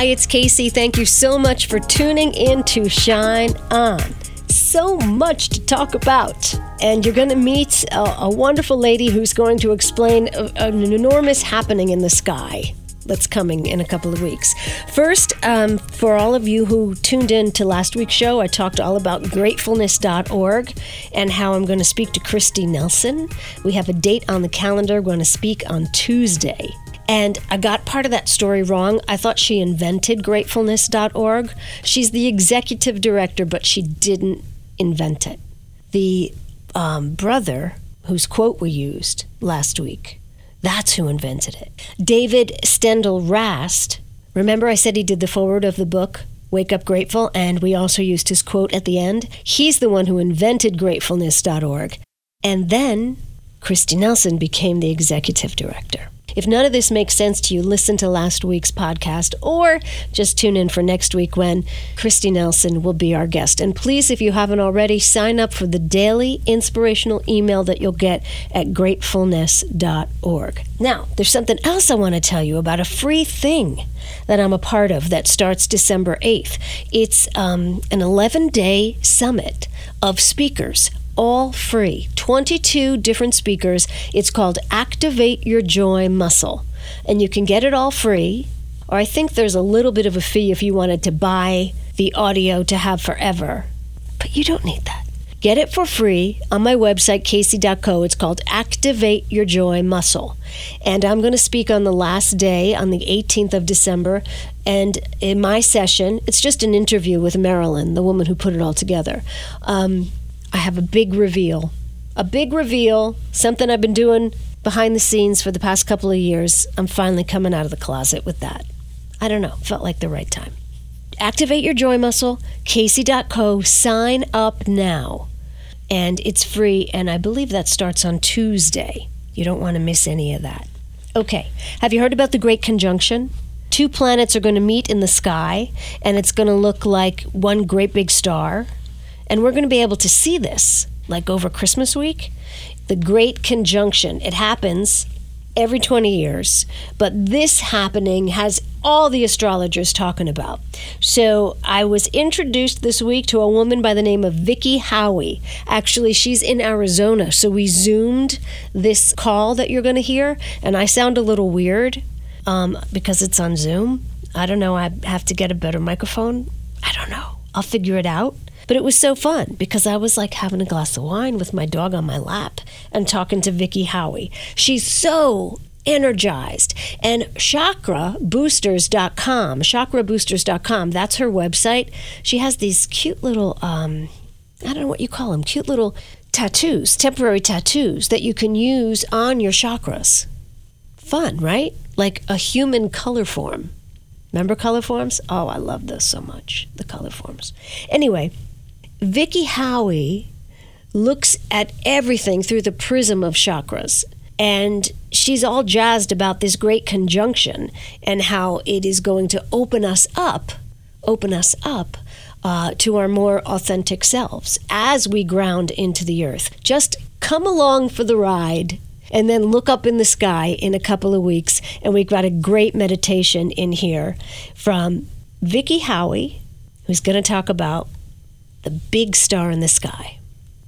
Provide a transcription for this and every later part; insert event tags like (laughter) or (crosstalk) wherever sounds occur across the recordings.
Hi, it's Kacey. Thank you so much for tuning in to Shine On. So much to talk about. And you're going to meet a, a, wonderful lady who's going to explain a, an enormous happening in the sky that's coming in a couple of weeks. First, um, for all of you who tuned in to last week's show, I talked all about gratefulness.org and how I'm going to speak to Kristi Nelson. We have a date on the calendar. We're going to speak on Tuesday. And I got part of that story wrong. I thought she invented gratefulness.org. She's the executive director, but she didn't invent it. The um, brother whose quote we used last week, that's who invented it. David Steindl-Rast. Remember, I said he did the foreword of the book, Wake Up Grateful, and we also used his quote at the end. He's the one who invented gratefulness.org. And then Kristi Nelson became the executive director. If none of this makes sense to you, listen to last week's podcast or just tune in for next week when Kristi Nelson will be our guest. And please, if you haven't already, sign up for the daily inspirational email that you'll get at gratefulness.org. Now, there's something else I want to tell you about a free thing that I'm a part of that starts December 8th. It's um, an 11 day summit of speakers all free. 22 different speakers. It's called Activate Your Joy Muscle. And you can get it all free. Or I think there's a little bit of a fee if you wanted to buy the audio to have forever. But you don't need that. Get it for free on my website, kacey.co. It's called Activate Your Joy Muscle. And I'm going to speak on the last day, on the 18th of December. And in my session, it's just an interview with Marilyn, the woman who put it all together. Um, I have a big reveal. A big reveal, something I've been doing behind the scenes for the past couple of years. I'm finally coming out of the closet with that. I don't know, felt like the right time. Activate your joy muscle, Kacey.co, sign up now. And it's free, and I believe that starts on Tuesday. You don't want to miss any of that. Okay, have you heard about the Great Conjunction? Two planets are going to meet in the sky, and it's going to look like one great big star and we're going to be able to see this like over Christmas week. The Great Conjunction. It happens every 20 years, but this happening has all the astrologers talking about. So I was introduced this week to a woman by the name of Vicki Howie. Actually, she's in Arizona, so we zoomed this call that you're going to hear, and I sound a little weird um, because it's on Zoom. I don't know. I have to get a better microphone. I don't know. I'll figure it out. But it was so fun because I was like having a glass of wine with my dog on my lap and talking to Vicki Howie. She's so energized. And chakraboosters.com, chakraboosters.com, that's her website. She has these cute little, um, I don't know what you call them, cute little tattoos, temporary tattoos that you can use on your chakras. Fun, right? Like a human color form. Remember color forms? Oh, I love those so much, the color forms. Anyway, Vicki Howie looks at everything through the prism of chakras. And she's all jazzed about this great conjunction and how it is going to open us up, open us up uh, to our more authentic selves as we ground into the earth. Just come along for the ride and then look up in the sky in a couple of weeks. And we've got a great meditation in here from Vicki Howie, who's going to talk about the big star in the sky?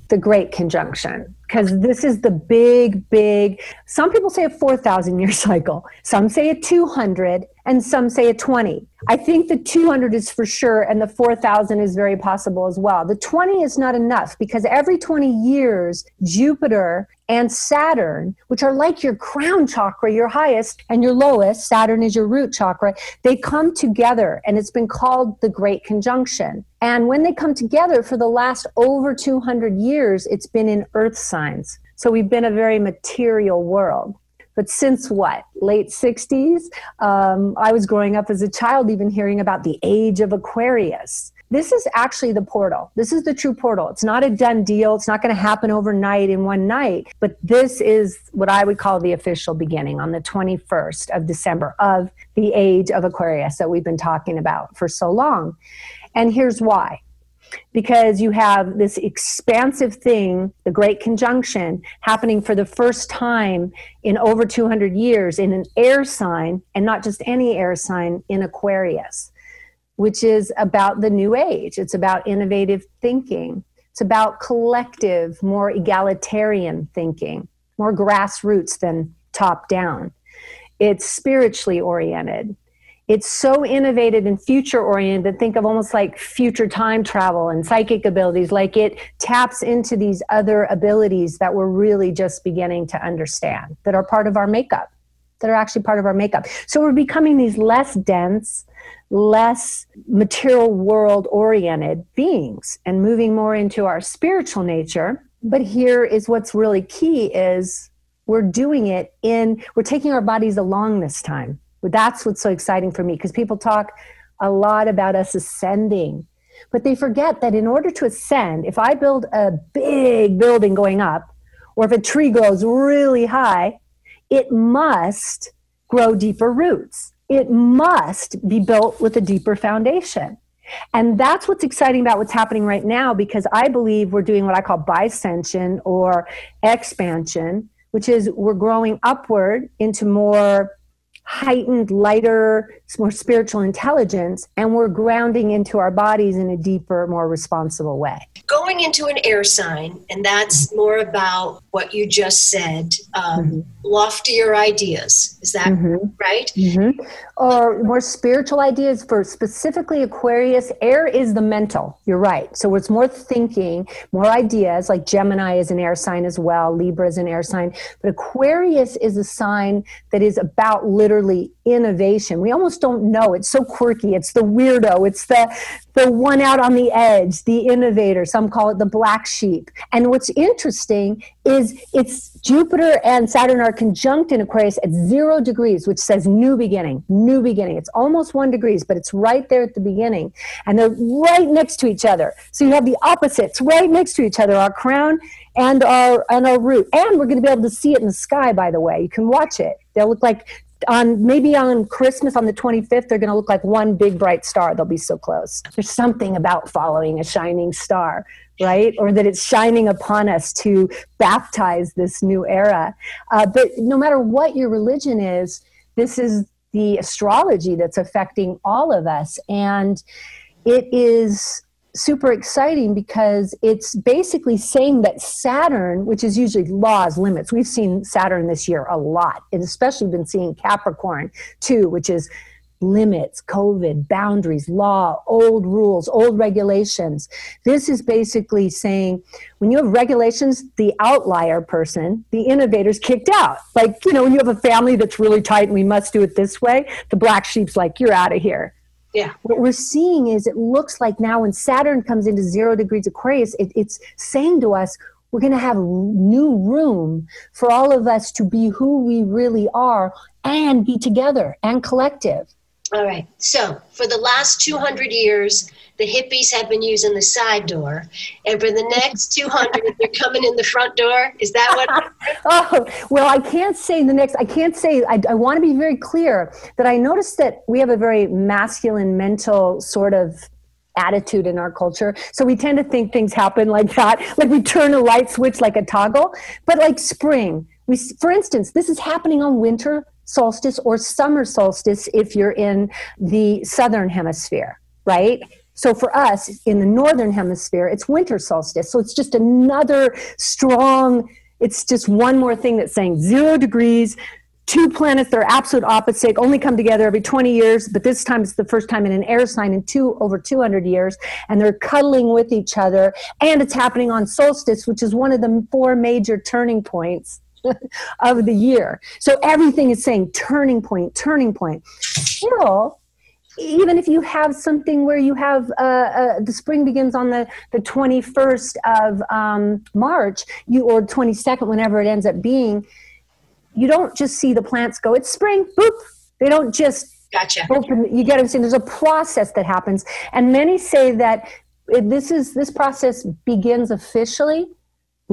The Great Conjunction, because this is the big, big. Some people say a 4,000 year (laughs) cycle, some say a 200, and some say a 20. I think the 200 is for sure, and the 4,000 is very possible as well. The 20 is not enough because every 20 years, Jupiter and Saturn, which are like your crown chakra, your highest, and your lowest, Saturn is your root chakra, they come together, and it's been called the Great Conjunction. And when they come together for the last over 200 years, it's been in earth signs. So we've been a very material world. But since what? Late 60s? Um, I was growing up as a child, even hearing about the age of Aquarius. This is actually the portal. This is the true portal. It's not a done deal. It's not going to happen overnight in one night, but this is what I would call the official beginning on the 21st of December of the age of Aquarius that we've been talking about for so long. And here's why because you have this expansive thing, the Great Conjunction, happening for the first time in over 200 years in an air sign, and not just any air sign, in Aquarius which is about the new age. It's about innovative thinking. It's about collective, more egalitarian thinking, more grassroots than top down. It's spiritually oriented. It's so innovative and future oriented. Think of almost like future time travel and psychic abilities, like it taps into these other abilities that we're really just beginning to understand that are part of our makeup, that are actually part of our makeup. So we're becoming these less dense, less material world oriented beings and moving more into our spiritual nature but here is what's really key is we're doing it in we're taking our bodies along this time that's what's so exciting for me because people talk a lot about us ascending but they forget that in order to ascend if i build a big building going up or if a tree grows really high it must grow deeper roots it must be built with a deeper foundation. And that's what's exciting about what's happening right now because I believe we're doing what I call biscension or expansion, which is we're growing upward into more heightened, lighter, more spiritual intelligence, and we're grounding into our bodies in a deeper, more responsible way. Going into an air sign, and that's more about what you just said um, mm-hmm. loftier ideas. Is that mm-hmm. right? Mm-hmm. Or more spiritual ideas for specifically Aquarius. Air is the mental. You're right. So it's more thinking, more ideas, like Gemini is an air sign as well, Libra is an air sign. But Aquarius is a sign that is about literally innovation. We almost don't know. It's so quirky. It's the weirdo. It's the the one out on the edge, the innovator. Some call it the black sheep. And what's interesting is it's Jupiter and Saturn are conjunct in Aquarius at zero degrees, which says new beginning, new beginning. It's almost one degrees, but it's right there at the beginning. And they're right next to each other. So you have the opposites right next to each other, our crown and our and our root. And we're going to be able to see it in the sky, by the way. You can watch it. They'll look like on maybe on Christmas on the 25th, they're going to look like one big bright star. They'll be so close. There's something about following a shining star, right? Or that it's shining upon us to baptize this new era. Uh, but no matter what your religion is, this is the astrology that's affecting all of us. And it is super exciting because it's basically saying that Saturn, which is usually laws, limits, we've seen Saturn this year a lot, and especially been seeing Capricorn too, which is limits, COVID, boundaries, law, old rules, old regulations. This is basically saying when you have regulations, the outlier person, the innovator's kicked out. Like, you know, when you have a family that's really tight and we must do it this way, the black sheep's like, you're out of here yeah. What we're seeing is it looks like now when Saturn comes into zero degrees Aquarius, it, it's saying to us, we're going to have new room for all of us to be who we really are and be together and collective. All right. So, for the last 200 years, the hippies have been using the side door, and for the next (laughs) 200, they're coming in the front door. Is that what? (laughs) oh, well, I can't say the next, I can't say, I, I want to be very clear that I noticed that we have a very masculine mental sort of attitude in our culture. So we tend to think things happen like that, like we turn a light switch like a toggle. But like spring, we, for instance, this is happening on winter solstice or summer solstice if you're in the southern hemisphere, right? So for us in the northern hemisphere, it's winter solstice. So it's just another strong, it's just one more thing that's saying zero degrees, two planets that are absolute opposite only come together every 20 years but this time it's the first time in an air sign in two over 200 years and they're cuddling with each other and it's happening on solstice which is one of the four major turning points (laughs) of the year so everything is saying turning point turning point still even if you have something where you have uh, uh, the spring begins on the, the 21st of um, March, you or 22nd, whenever it ends up being, you don't just see the plants go, it's spring, boop. They don't just Gotcha. Open, you get what I'm saying? There's a process that happens. And many say that this is this process begins officially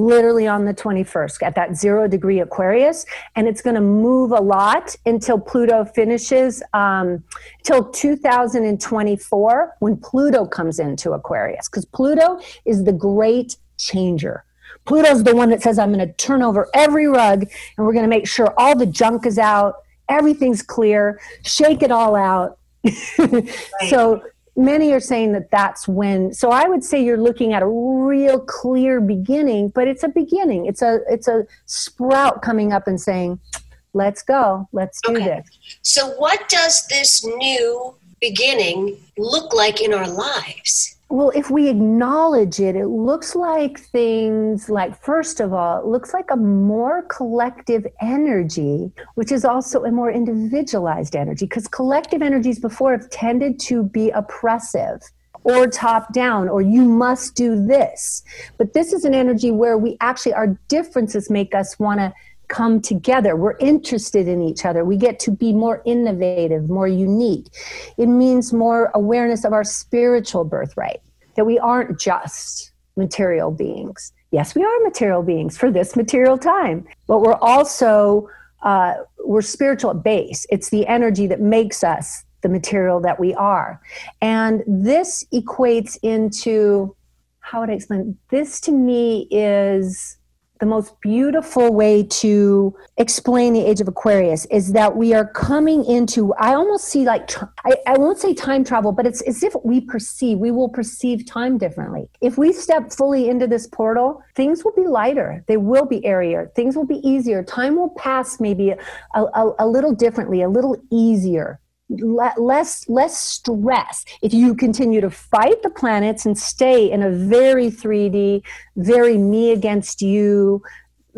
literally on the 21st at that zero degree Aquarius, and it's going to move a lot until Pluto finishes um, till 2024 when Pluto comes into Aquarius, because Pluto is the great changer. Pluto's the one that says, I'm going to turn over every rug and we're going to make sure all the junk is out, everything's clear, shake it all out. (laughs) right. So many are saying that that's when so i would say you're looking at a real clear beginning but it's a beginning. It's a it's a sprout coming up and saying let's go. Let's do okay. this. So what does this new beginning look like in our lives well, if we acknowledge it, it looks like things like, first of all, it looks like a more collective energy, which is also a more individualized energy, because collective energies before have tended to be oppressive or top down, or you must do this. But this is an energy where we actually, our differences make us want to come together. We're interested in each other. We get to be more innovative, more unique. It means more awareness of our spiritual birthright, that we aren't just material beings. Yes, we are material beings for this material time, but we're also uh, we're spiritual at base. It's the energy that makes us the material that we are, and this equates into how would I explain? This to me is the most beautiful way to explain the age of Aquarius is that we are coming into, I almost see like, I, I won't say time travel, but it's as if we perceive, we will perceive time differently. If we step fully into this portal, things will be lighter, they will be airier, things will be easier. Time will pass maybe a, a, a little differently, a little easier less less stress. If you continue to fight the planets and stay in a very 3D, very me against you,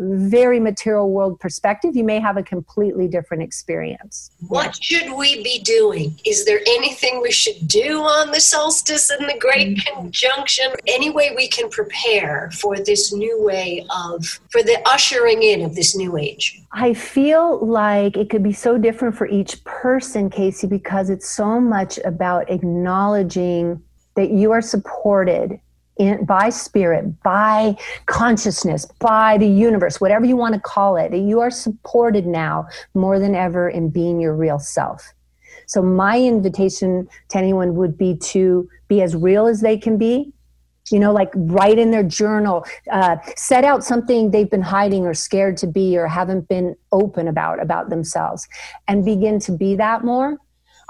very material world perspective, you may have a completely different experience. What should we be doing? Is there anything we should do on the solstice and the great mm-hmm. conjunction? Any way we can prepare for this new way of, for the ushering in of this new age? I feel like it could be so different for each person, Kacey, because it's so much about acknowledging that you are supported in, by spirit, by consciousness, by the universe, whatever you want to call it, you are supported now more than ever in being your real self. So, my invitation to anyone would be to be as real as they can be. You know, like write in their journal, uh, set out something they've been hiding or scared to be or haven't been open about about themselves, and begin to be that more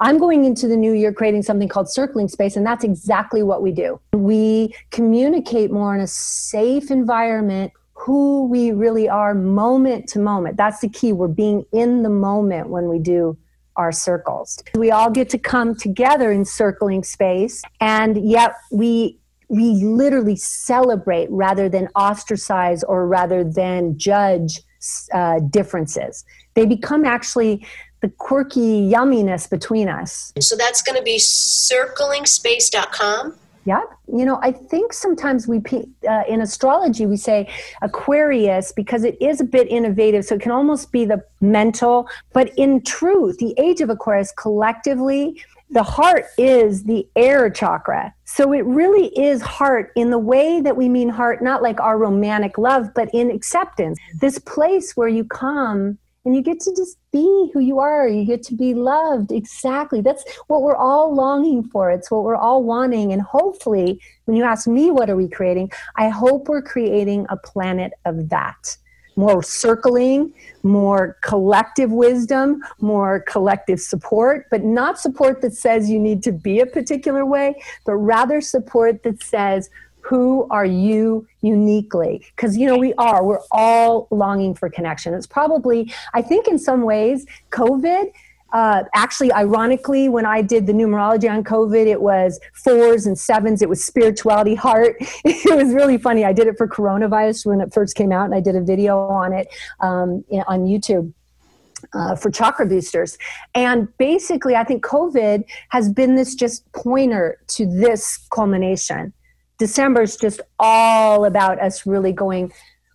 I'm going into the new year creating something called circling space, and that's exactly what we do. We communicate more in a safe environment who we really are moment to moment. That's the key. We're being in the moment when we do our circles. We all get to come together in circling space, and yet we we literally celebrate rather than ostracize or rather than judge uh, differences. They become actually the quirky yumminess between us. So that's going to be circlingspace.com. Yep. You know, I think sometimes we, uh, in astrology, we say Aquarius because it is a bit innovative. So it can almost be the mental. But in truth, the age of Aquarius collectively, the heart is the air chakra. So it really is heart in the way that we mean heart, not like our romantic love, but in acceptance. This place where you come and you get to just be who you are. You get to be loved. Exactly. That's what we're all longing for. It's what we're all wanting. And hopefully when you ask me what are we creating? I hope we're creating a planet of that. More circling more collective wisdom more collective support but not support that says you need to be a particular way but rather support that says who are you uniquely because you know we are we're all longing for connection it's probably i think in some ways covid uh, actually, ironically, when I did the numerology on COVID, it was fours and sevens. It was spirituality, heart. (laughs) it was really funny. I did it for coronavirus when it first came out, and I did a video on it um, on YouTube. Uh, for chakra boosters. And basically, I think COVID has been this just pointer to this culmination December is just all about us really going,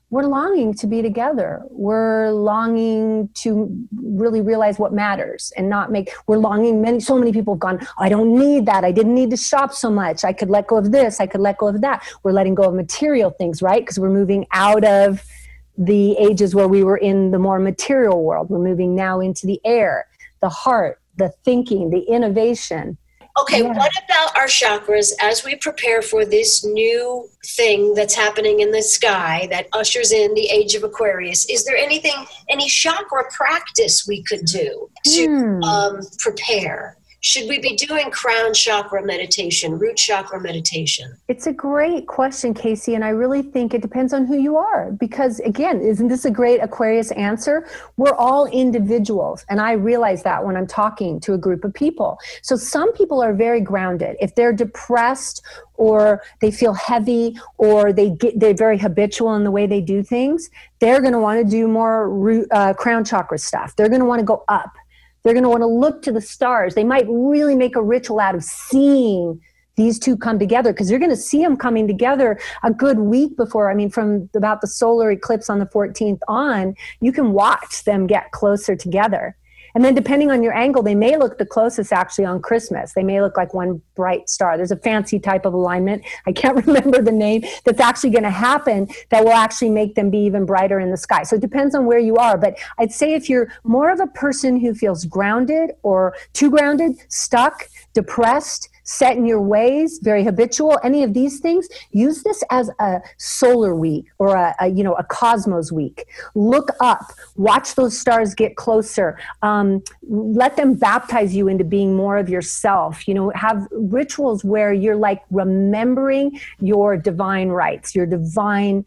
we're longing to be together. We're longing to really realize what matters and not make, we're longing. Many, so many people have gone, I don't need that. I didn't need to shop so much. I could let go of this. I could let go of that. We're letting go of material things, right? Because we're moving out of the ages where we were in the more material world. We're moving now into the air, the heart, the thinking, the innovation Okay, yeah. what about our chakras as we prepare for this new thing that's happening in the sky that ushers in the age of Aquarius? Is there anything, any chakra practice we could do to hmm. um, prepare? Should we be doing crown chakra meditation, root chakra meditation? It's a great question, Kacey, and I really think it depends on who you are. Because again, isn't this a great Aquarius answer? We're all individuals, and I realize that when I'm talking to a group of people. So some people are very grounded. If they're depressed or they feel heavy or they get they're very habitual in the way they do things, they're going to want to do more root, uh, crown chakra stuff. They're going to want to go up they're going to want to look to the stars. They might really make a ritual out of seeing these two come together because you're going to see them coming together a good week before. I mean, from about the solar eclipse on the 14th on, you can watch them get closer together. And then depending on your angle, they may look the closest actually on Christmas. They may look like one bright star. There's a fancy type of alignment. I can't (laughs) remember the name that's actually going to happen that will actually make them be even brighter in the sky. So it depends on where you are. But I'd say if you're more of a person who feels grounded or too grounded, stuck, depressed, set in your ways, very habitual, any of these things, use this as a solar week or a, a you know a cosmos week. Look up, watch those stars get closer. Um, let them baptize you into being more of yourself. You know, have rituals where you're like remembering your divine rights, your divine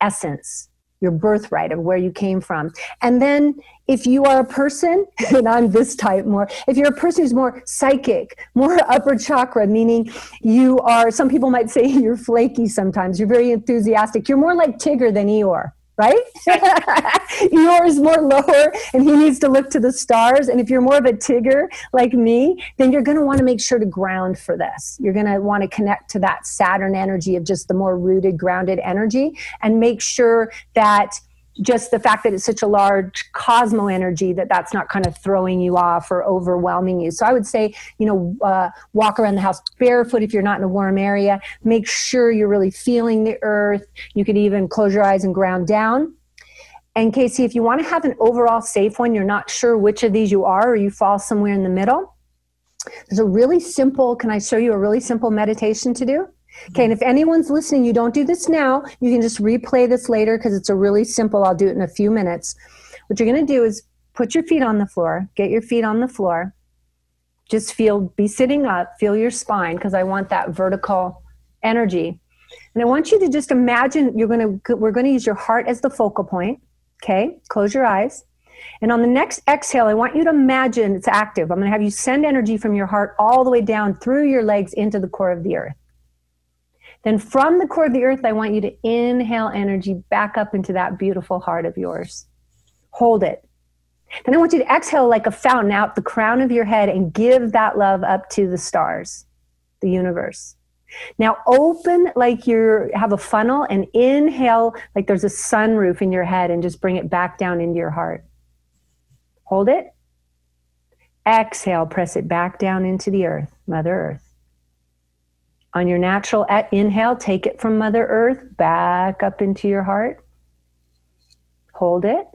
essence your birthright of where you came from. And then if you are a person, (laughs) and I'm this type more, if you're a person who's more psychic, more (laughs) upper chakra, meaning you are, some people might say (laughs) you're flaky sometimes, you're very enthusiastic, you're more like Tigger than Eeyore right? (laughs) Yours more lower, and he needs to look to the stars. And if you're more of a Tigger like me, then you're going to want to make sure to ground for this. You're going to want to connect to that Saturn energy of just the more rooted, grounded energy, and make sure that just the fact that it's such a large cosmo energy that that's not kind of throwing you off or overwhelming you. So i would say you know uh, walk around the house barefoot if you're not in a warm area. Make sure you're really feeling the earth. You could even close your eyes and ground down. And kacey if you want to have an overall safe one you're not sure which of these you are or you fall somewhere in the middle there's a really simple can i show you a really simple meditation to do Okay, and if anyone's listening, you don't do this now, you can just replay this later because it's a really simple, I'll do it in a few minutes. What you're going to do is put your feet on the floor, get your feet on the floor. Just feel, be sitting up, feel your spine because I want that vertical energy. And I want you to just imagine you're going to, we're going to use your heart as the focal point. Okay, close your eyes. And on the next exhale, I want you to imagine it's active. I'm going to have you send energy from your heart all the way down through your legs into the core of the earth. Then from the core of the earth, I want you to inhale energy back up into that beautiful heart of yours. Hold it. Then I want you to exhale like a fountain out the crown of your head and give that love up to the stars, the universe. Now open like you have a funnel and inhale like there's a sunroof in your head and just bring it back down into your heart. Hold it. Exhale, press it back down into the earth, Mother Earth. On your natural at inhale, take it from Mother Earth back up into your heart. Hold it.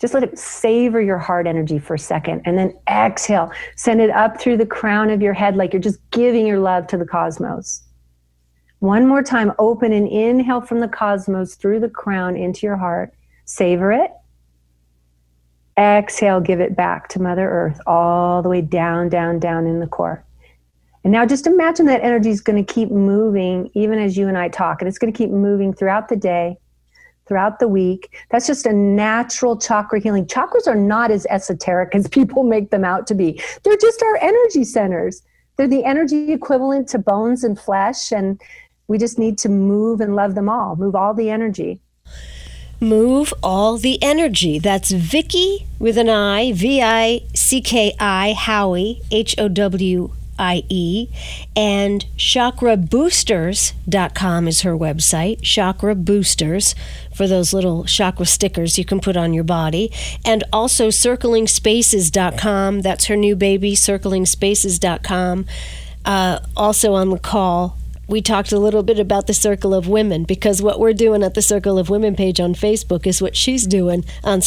Just let it savor your heart energy for a second. And then exhale, send it up through the crown of your head like you're just giving your love to the cosmos. One more time, open and inhale from the cosmos through the crown into your heart. Savor it. Exhale, give it back to Mother Earth, all the way down, down, down in the core. And now just imagine that energy is going to keep moving even as you and I talk, and it's going to keep moving throughout the day, throughout the week. That's just a natural chakra healing. Chakras are not as esoteric as (laughs) people make them out to be, they're just our energy centers. They're the energy equivalent to bones and flesh, and we just need to move and love them all, move all the energy. Move all the energy. That's Vicki with an I, V I C K I, Howie, H O W IE. And chakraboosters.com is her website. Chakra Boosters for those little chakra stickers you can put on your body. And also circlingspaces.com. That's her new baby, circlingspaces.com. Uh, also on the call, we talked a little bit about the Circle of Women because what we're doing at the Circle of Women page on Facebook is what she's doing on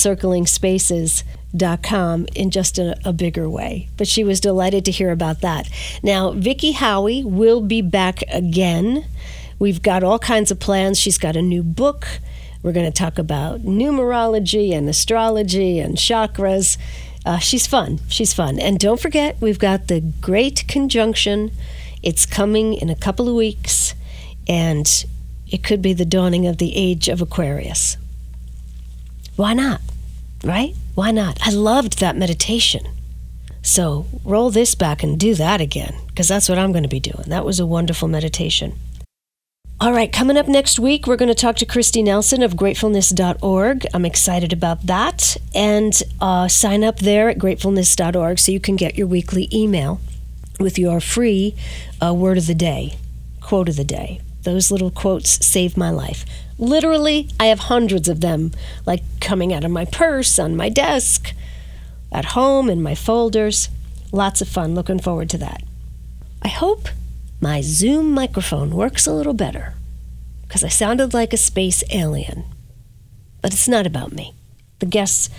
circlingspaces.com in just a, a bigger way. But she was delighted to hear about that. Now, Vicki Howie will be back again. We've got all kinds of plans. She's got a new book. We're going to talk about numerology and astrology and chakras. Uh, she's fun. She's fun. And don't forget, we've got the Great Conjunction it's coming in a couple of weeks, and it could be the dawning of the age of Aquarius. Why not? Right? Why not? I loved that meditation. So roll this back and do that again, because that's what I'm going to be doing. That was a wonderful meditation. All right, coming up next week, we're going to talk to Kristi Nelson of gratefulness.org. I'm excited about that. And uh, sign up there at gratefulness.org so you can get your weekly email with your free uh, word of the day, quote of the day. Those little quotes save my life. Literally, I have hundreds of them, like coming out of my purse, on my desk, at home, in my folders. Lots of fun. Looking forward to that. I hope my Zoom microphone works a little better because I sounded like a space alien. But it's not about me. The guests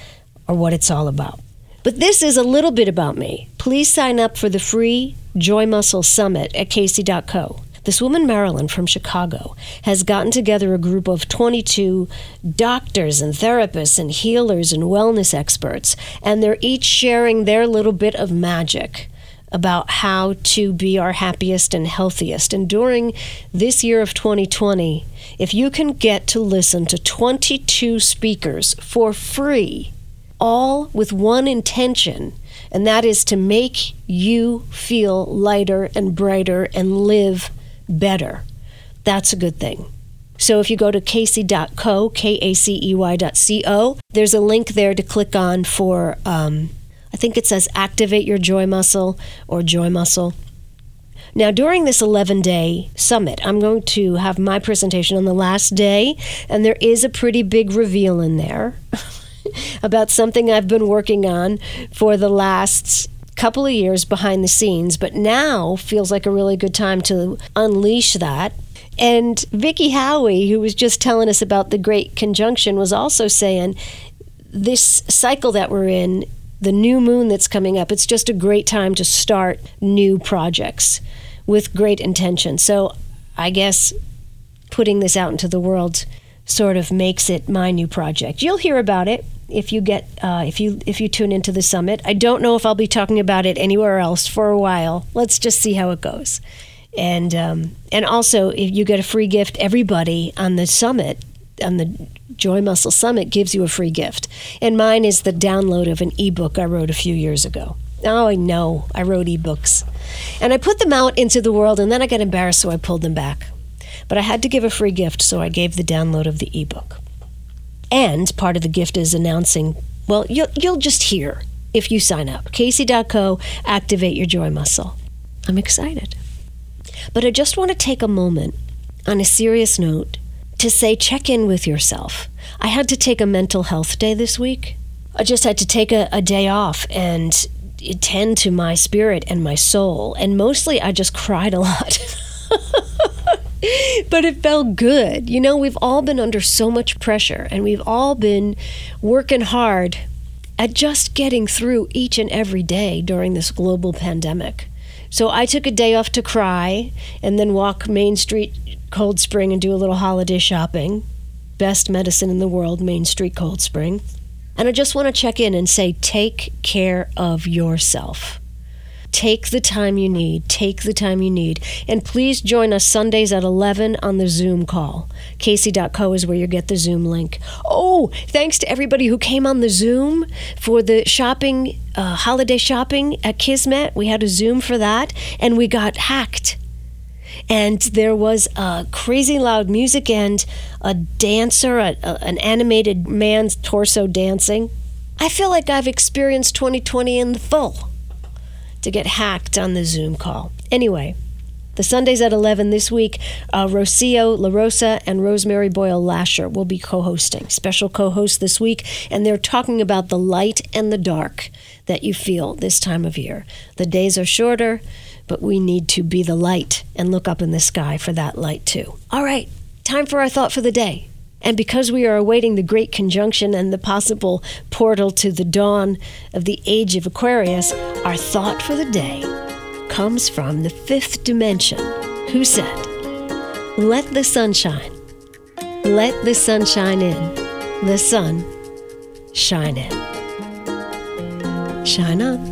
are what it's all about. But this is a little bit about me. Please sign up for the free Joy Muscle Summit at Kacey.co. This woman, Marilyn from Chicago, has gotten together a group of 22 doctors and therapists and healers and wellness experts, and they're each sharing their little bit of magic about how to be our happiest and healthiest. And during this year of 2020, if you can get to listen to 22 speakers for free, all with one intention, and that is to make you feel lighter and brighter and live better. That's a good thing. So if you go to Kacey.co, K A C E Y.co, there's a link there to click on for, um, I think it says activate your joy muscle or joy muscle. Now, during this 11 day summit, I'm going to have my presentation on the last day, and there is a pretty big reveal in there. (laughs) about something I've been working on for the last couple of years behind the scenes, but now feels like a really good time to unleash that. And Vicki Howie, who was just telling us about the Great Conjunction, was also saying this cycle that we're in, the new moon that's coming up, it's just a great time to start new projects with great intention. So I guess putting this out into the world sort of makes it my new project. You'll hear about it if you get uh, if you if you tune into the summit. I don't know if I'll be talking about it anywhere else for a while. Let's just see how it goes. And um, and also, if you get a free gift, everybody on the summit on the Joy Muscle Summit gives you a free gift. And mine is the download of an ebook I wrote a few years ago. Oh, I know. I wrote ebooks. And I put them out into the world, and then I got embarrassed, so I pulled them back. But I had to give a free gift, so I gave the download of the ebook. And part of the gift is announcing, well, you'll, you'll just hear if you sign up. Kacey.co, activate your joy muscle. I'm excited. But I just want to take a moment on a serious note to say check in with yourself. I had to take a mental health day this week. I just had to take a, a day off and tend to my spirit and my soul. And mostly I just cried a lot. (laughs) (laughs) but it felt good. You know, we've all been under so much pressure and we've all been working hard at just getting through each and every day during this global pandemic. So I took a day off to cry and then walk Main Street Cold Spring and do a little holiday shopping. Best medicine in the world, Main Street Cold Spring. And I just want to check in and say take care of yourself. Take the time you need. Take the time you need. And please join us Sundays at 11 on the Zoom call. Kacey.co is where you get the Zoom link. Oh, thanks to everybody who came on the Zoom for the shopping, uh, holiday shopping at Kismet. We had a Zoom for that, and we got hacked and there was a crazy loud music and a dancer, a, a, an animated man's torso dancing. I feel like I've experienced 2020 in the full to get hacked on the Zoom call. Anyway, the Sundays at 11 this week, uh, Rocio LaRosa and Rosemary Boyle Lasher will be co hosting, special co hosts this week, and they're talking about the light and the dark that you feel this time of year. The days are shorter, but we need to be the light and look up in the sky for that light too. All right, time for our thought for the day. And because we are awaiting the great conjunction and the possible portal to the dawn of the age of Aquarius, our thought for the day comes from the fifth dimension, who said, Let the sun shine. Let the sun shine in. The sun shine in. Shine on.